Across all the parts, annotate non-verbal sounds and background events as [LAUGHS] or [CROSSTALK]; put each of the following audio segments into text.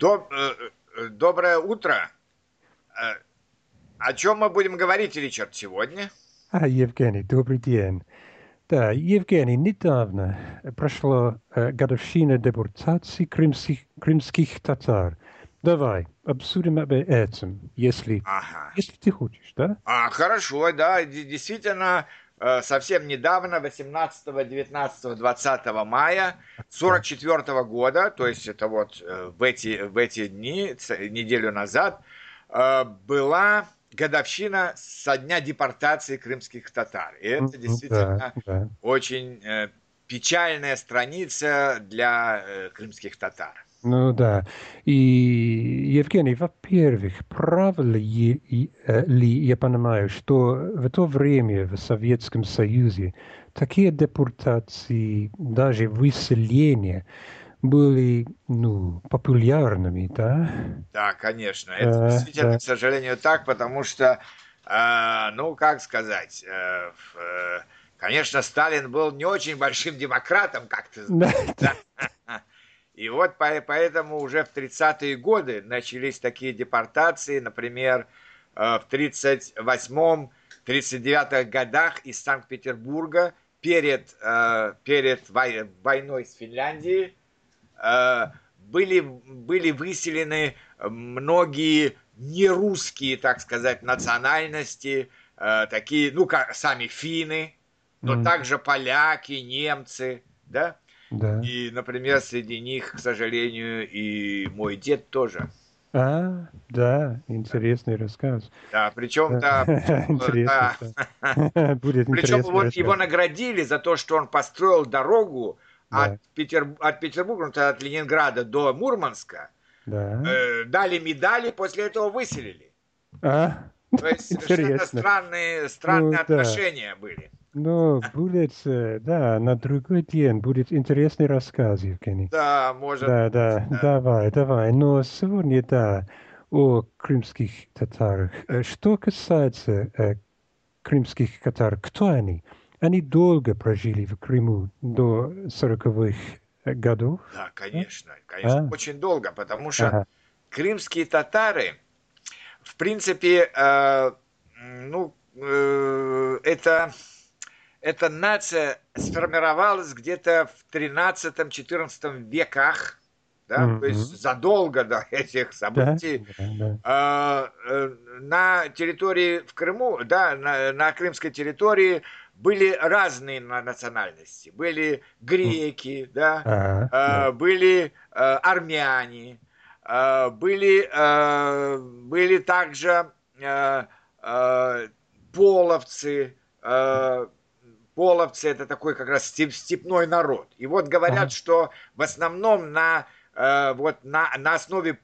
Доб, э, э, доброе утро. Э, о чем мы будем говорить, Ричард, сегодня? А, Евгений, добрый день. Да, Евгений, недавно прошла э, годовщина депортации крымских, крымских татар. Давай обсудим об этом, если, Ага. если ты хочешь, да? А, хорошо, да, действительно, совсем недавно, 18, 19, 20 мая 44 года, то есть это вот э, в эти, в эти дни, неделю назад, э, была годовщина со дня депортации крымских татар. И это действительно Да, да. очень э, печальная страница для э, крымских татар. Ну да. И, Евгений, во-первых, правда ли, э, ли я понимаю, что в то время в Советском Союзе такие депортации, даже выселения, были, ну, популярными, да? Да, конечно. Это действительно, да. к сожалению, так, потому что, э, ну, как сказать, э, э, конечно, Сталин был не очень большим демократом, как ты знаешь. Да. [LAUGHS] И вот по- поэтому уже в 30-е годы начались такие депортации, например, э, в 38-39 годах из Санкт-Петербурга перед, э, перед вой- войной с Финляндией э, были, были выселены многие нерусские, так сказать, национальности, такие, ну, как сами финны, но Мгм. также поляки, немцы, да? Да. И, например, среди них, к сожалению, и мой дед тоже. А, да, интересный рассказ. Да, причем, Да. [LAUGHS] да, Интересно. да. да. Будет Причем вот рассказ. его наградили за то, что он построил дорогу Да. от, Петер... от Петербурга, ну, от Ленинграда до Мурманска. Да. Э, дали медали, после этого выселили. А, То есть Интересно. странные, странные Ну, да. отношения были. Ну, будет, э, да, на другой день будет интересный рассказ, Евгений. Да, может. Да, да, да. давай, давай. Но сегодня, да, о крымских татарах. Э, Что касается э, крымских татар, кто они? Они долго прожили в Крыму до 40-х годов. Да, конечно, конечно, А. очень долго, потому что Ага. крымские татары, в принципе, э, ну, э, это, эта нация сформировалась где-то в 13-14 веках, да, Мгм. то есть задолго до [LAUGHS] этих Да, событий. да, да. А, э, на территории в Крыму, да, на, на крымской территории были разные на- национальности. Были греки, да, Ага, а, да. были а, армяне, а, были, были также а, а, половцы. а, Половцы это такой как раз степ- степной народ. И вот говорят, Ага. что в основном на, э, вот на, на основе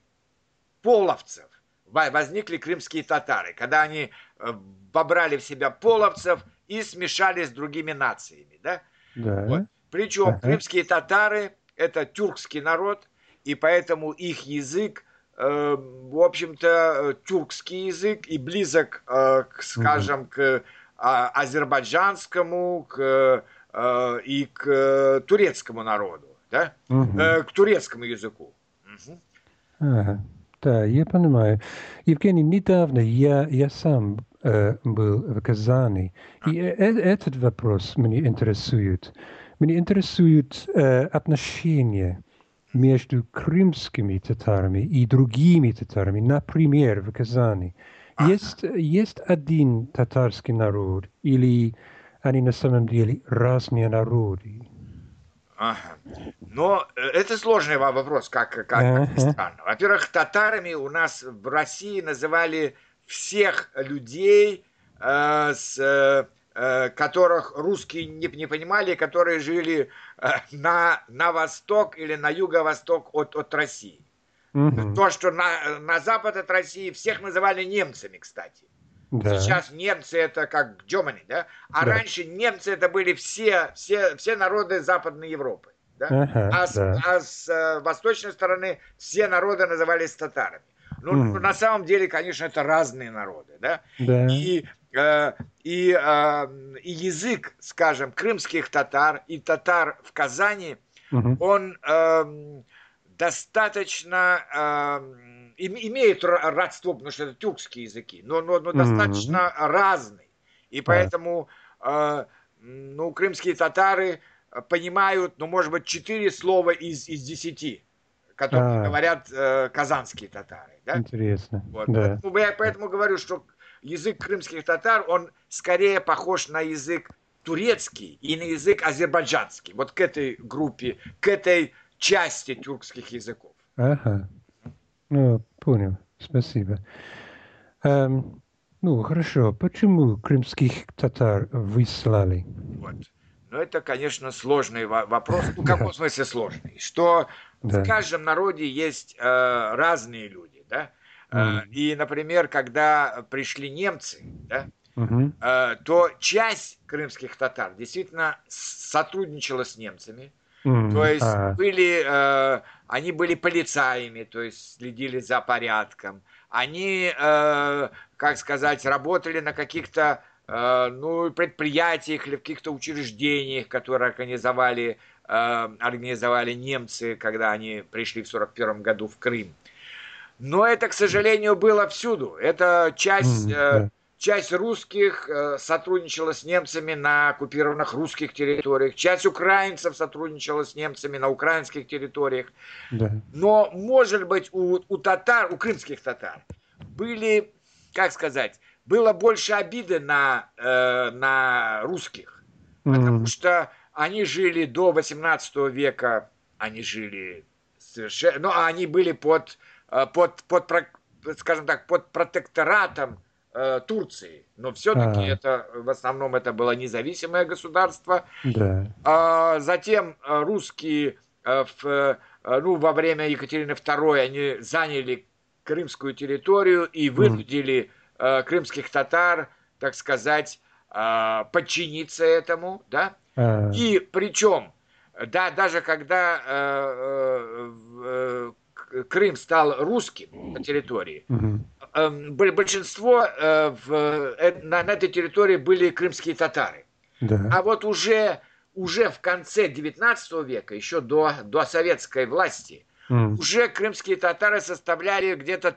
половцев во- возникли крымские татары, когда они э, вобрали в себя половцев и смешались с другими нациями. Да? Да. Вот. Причем Ага. крымские татары это тюркский народ, и поэтому их язык, э, в общем-то, э, тюркский язык и близок, к, скажем, к азербайджанскому к, э, и к э, турецкому народу, да? Э, к турецкому языку. Мгм. Ага, да, я понимаю. Евгений, недавно я, я сам э, был в Казани, и э- э- этот вопрос меня интересует. Меня интересуют э, отношения между крымскими татарами и другими татарами, например, в Казани. Есть, есть один татарский народ, или они на самом деле разные народы? Ага. Но э, это сложный вопрос, как, как, как ни странно. Во-первых, татарами у нас в России называли всех людей, э, с, э, э, которых русские не, не понимали, которые жили э, на, на восток или на юго-восток от, от России. Мгм, То, что на, на запад от России всех называли немцами, кстати. да. Сейчас немцы это как Germany, да? А Да. раньше немцы это были все, все, все народы Западной Европы. Да? Ага, А, с, да. а с э, восточной стороны все народы назывались татарами. Ну, Мгм. на самом деле, конечно, это разные народы, да? Да. И, э, и, э, и язык, скажем, крымских татар и татар в Казани, Мгм. он эм, достаточно э, имеют родство, потому что это тюркские языки, но, но, но достаточно mm-hmm. разные. И поэтому э, ну, крымские татары понимают, ну, может быть, четыре слова из, из десяти, которые а. говорят э, казанские татары. Да? Интересно. Вот. Да. Поэтому, я поэтому говорю, что язык крымских татар, он скорее похож на язык турецкий и на язык азербайджанский. Вот к этой группе, к этой части тюркских языков. Ага. Ну, понял. Спасибо. Эм, ну, хорошо. Почему крымских татар выслали? Вот. Ну, это, конечно, сложный вопрос. Ну, в каком смысле сложный? Что да. в каждом народе есть э, разные люди, да? Mm. И, например, когда пришли немцы, да, угу. то часть крымских татар действительно сотрудничала с немцами. Mm. То есть а. были, э, они были полицаями, то есть следили за порядком. Они, как сказать, работали на каких-то ну, предприятиях или в каких-то учреждениях, которые организовали, организовали немцы, когда они пришли в 1941 году в Крым. Но это, к сожалению, было всюду. Это часть, mm, часть русских э, сотрудничала с немцами на оккупированных русских территориях, часть украинцев сотрудничала с немцами на украинских территориях. Да. Но, может быть, у, у татар, у крымских татар были, как сказать, было больше обиды на, э, на русских, mm. потому что они жили до 18 века, они жили совершенно, ну, они были под Э, под, под, скажем так, под протекторатом э, Турции. Но все-таки а. это в основном это было независимое государство. Да. А, затем э, русские в, ну, во время Екатерины II они заняли крымскую территорию и вынудили mm. крымских татар, так сказать, подчиниться этому, да. А. И причем, да, даже когда Крым стал русским на территории, угу. Большинство э, в, э, на, на этой территории были крымские татары. Да. А вот уже, уже в конце 19 века, еще до, до советской власти, mm. уже крымские татары составляли где-то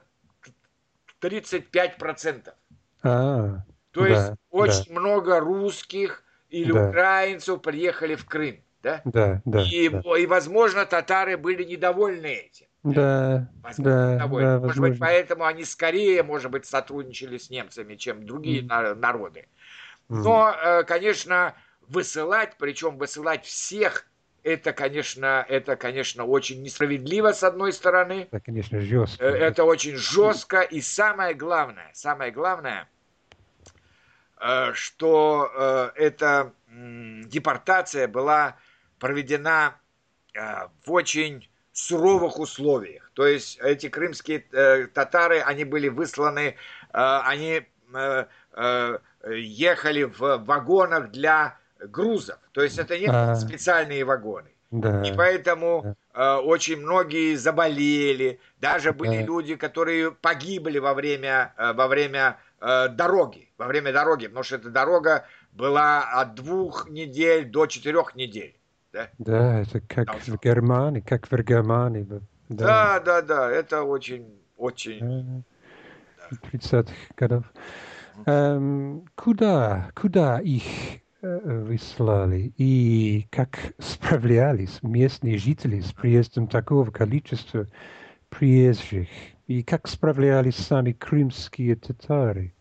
35%. А, То да, есть очень да. много русских или да. украинцев приехали в Крым. Да? Да, да, и, да. и, возможно, татары были недовольны этим. Да, да, да, Может возможно. быть, поэтому они скорее, может быть, сотрудничали с немцами, чем другие mm. народы. Но, mm. конечно, высылать, причем высылать всех, это, конечно, это, конечно, очень несправедливо с одной стороны. Это, конечно, жестко. Э, это очень жестко. И самое главное, самое главное, э, что эта депортация была проведена в очень суровых условиях. То есть эти крымские э, татары, они были высланы, э, они э, э, ехали в вагонах для грузов. То есть это не а, специальные вагоны. Да, и поэтому э, очень многие заболели. Даже были да. люди, которые погибли во время, э, во время э, дороги. Во время дороги, потому что эта дорога была от двух недель до четырех недель. Да, да это как Должно. в Германии, как в Германии. Да, да, да, да это очень, очень... 30-х годов. Эм, куда, куда их э, выслали и как справлялись местные жители с приездом такого количества приезжих? И как справлялись сами крымские татары?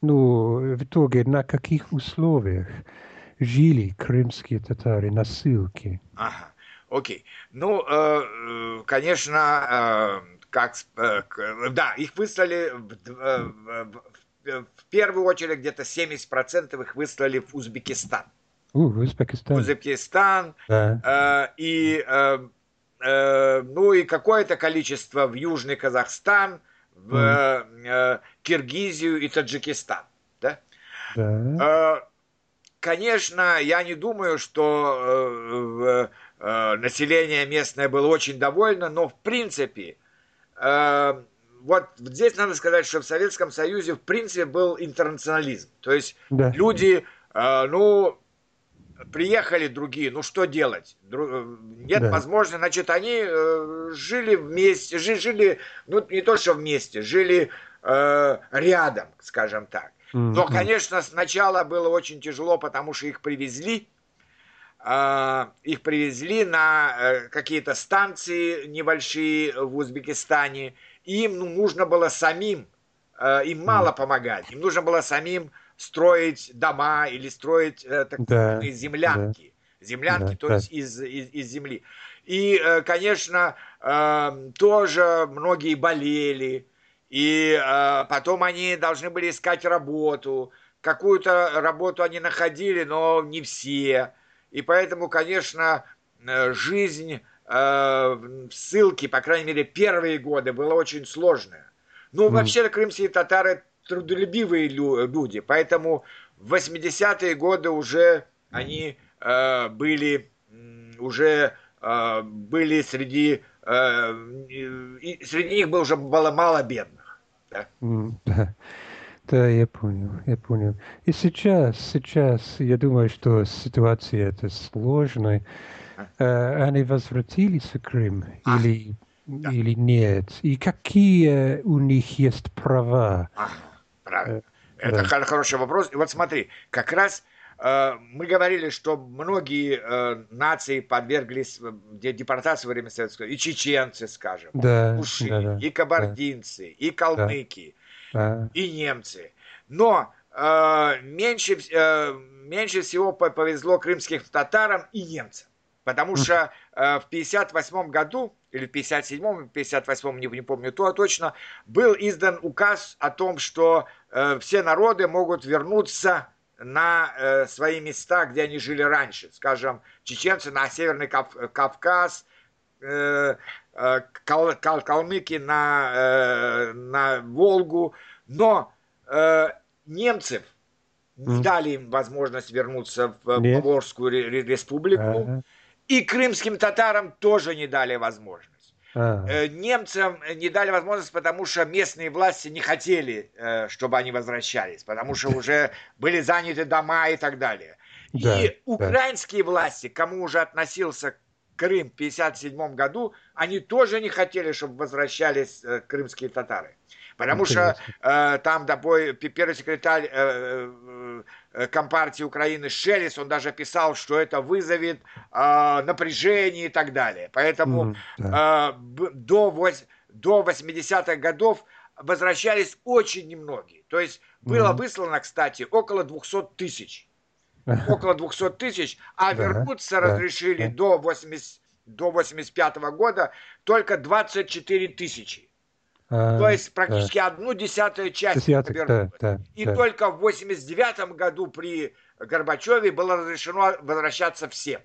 Ну, в итоге, на каких условиях? Жили крымские татары на ссылке. Ага, окей. Ну, э, э конечно, э, как, э, да, их выслали в, в, в, в первую очередь где-то 70% их выслали в Узбекистан. У, в Узбекистан. Узбекистан. Да. Э, и, э, э, ну, и какое-то количество в Южный Казахстан, в mm. э, Киргизию и Таджикистан. Да? Да. Конечно, я не думаю, что э, э, население местное было очень довольно, но в принципе, э, вот здесь надо сказать, что в Советском Союзе в принципе был интернационализм. То есть да. люди, э, ну, приехали другие, ну что делать? Нет да. возможности, значит, они жили вместе, жили, ну не то что вместе, жили э, рядом, скажем так. Но, конечно, сначала было очень тяжело, потому что их привезли, а, их привезли на э, какие-то станции небольшие в Узбекистане. Им ну, нужно было самим, э, им мало помогать, им нужно было самим строить дома или строить э, так да, землянки. Да. Землянки, да, то да. есть из, из, из земли. И, конечно, тоже многие болели, и потом они должны были искать работу. Какую-то работу они находили, но не все. И поэтому, конечно, э, жизнь э, в ссылке, по крайней мере, первые годы была очень сложная. Ну, mm. вообще, крымские татары трудолюбивые люди, поэтому в 80-е годы уже они э, были, уже э, были среди, э, и среди них было уже было мало бедных. Да? Да. Да, я понял, я понял. И сейчас, сейчас, я думаю, что ситуация эта сложная. Э, они возвратились в Крым а, или, да. или нет? И какие у них есть права? А, правильно. Э, Это да. хороший вопрос. И вот смотри, как раз мы говорили, что многие э, нации подверглись депортации во время Советского и чеченцы, скажем, да, уши, да, да, и кабардинцы, да. и калмыки. Да и немцы. Но э, меньше, э, меньше всего повезло крымским татарам и немцам. Потому что э, в 58 году, или в 57-м, 58-м, не, не помню то точно, был издан указ о том, что э, все народы могут вернуться на э, свои места, где они жили раньше. Скажем, чеченцы на Северный Кав Кавказ, э, э, кал кал калмыки на, э, на Волгу, но э, немцев не дали им возможность вернуться в Нет. Поволжскую республику, ага. и крымским татарам тоже не дали возможность. Ага. Э, немцам не дали возможность, потому что местные власти не хотели, э, чтобы они возвращались, потому что уже были заняты дома и так далее. Да, и украинские да. власти, кому уже относился Крым в 1957 году, они тоже не хотели, чтобы возвращались э, крымские татары. Потому Интересно. что э, там допой, первый секретарь э, э, э, Компартии Украины Шелес, он даже писал, что это вызовет э, напряжение и так далее. Поэтому mm, да. э, до, до 80-х годов возвращались очень немногие. То есть было mm. выслано, кстати, около 200 тысяч. [LAUGHS] Около 200 тысяч, а вернуться разрешили до 80 до 85 года только 24 тысячи. А, То есть практически да. одну десятую часть Десяток, да, да, И да. только в 89 году при Горбачеве было разрешено возвращаться всем.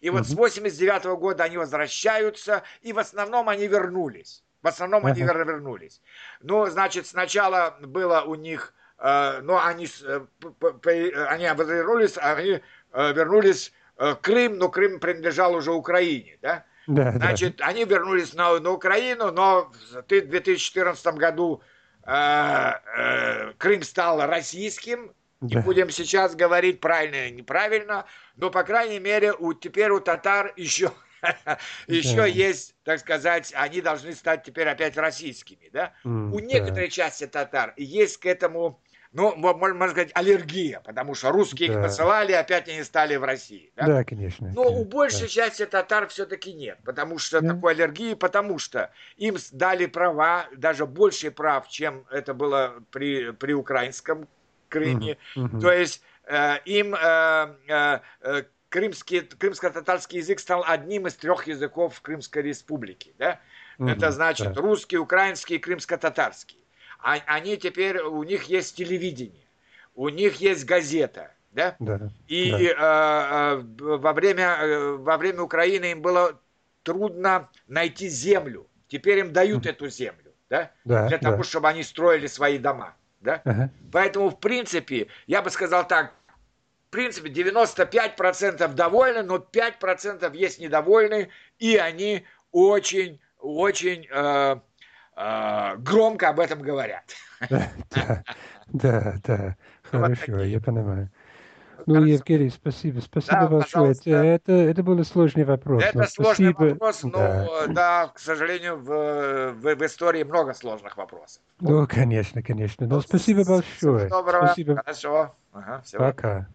И вот угу. с 89 -го года они возвращаются, и в основном они вернулись. В основном ага. они вернулись. Ну, значит, сначала было у них, э, ну, они, э, они вернулись, они э, вернулись э, Крым, но Крым принадлежал уже Украине, да? Да, Значит, да. они вернулись на, на Украину, но в 2014 году э, э, Крым стал российским. Не да. будем сейчас говорить правильно или неправильно, но, по крайней мере, у, теперь у татар еще, [LAUGHS] еще да. есть, так сказать, они должны стать теперь опять российскими. Да? Mm, у некоторой да. части татар есть к этому ну, можно сказать, аллергия, потому что русские да. их посылали, опять они стали в России. Да, да конечно. Но у большей да. части татар все-таки нет, потому что да. такой аллергии, потому что им дали права, даже больше прав, чем это было при, при украинском Крыме. Угу, угу. То есть э, им э, э, э, крымский, крымско-татарский язык стал одним из трех языков Крымской республики. Да? Угу, это значит да. русский, украинский и крымско-татарский они теперь, у них есть телевидение, у них есть газета, да? да И да. Э, э, во, время, э, во время Украины им было трудно найти землю. Теперь им дают mm. эту землю, да? да Для того, да. чтобы они строили свои дома, да? Ага. Поэтому, в принципе, я бы сказал так, в принципе, 95% довольны, но 5% есть недовольны, и они очень, очень э, громко об этом говорят. Да, да, [LAUGHS] да, хорошо, я понимаю. Ну. Евгений, спасибо. Спасибо Да, большое. Это, пожалуйста. это, это был сложный вопрос. Это сложный спасибо. вопрос, но Да. да. к сожалению, в, в, в истории много сложных вопросов. Ну, конечно, конечно. Но Ну, спасибо Всего большое. доброго. Спасибо. Хорошо. Ага, всего Пока.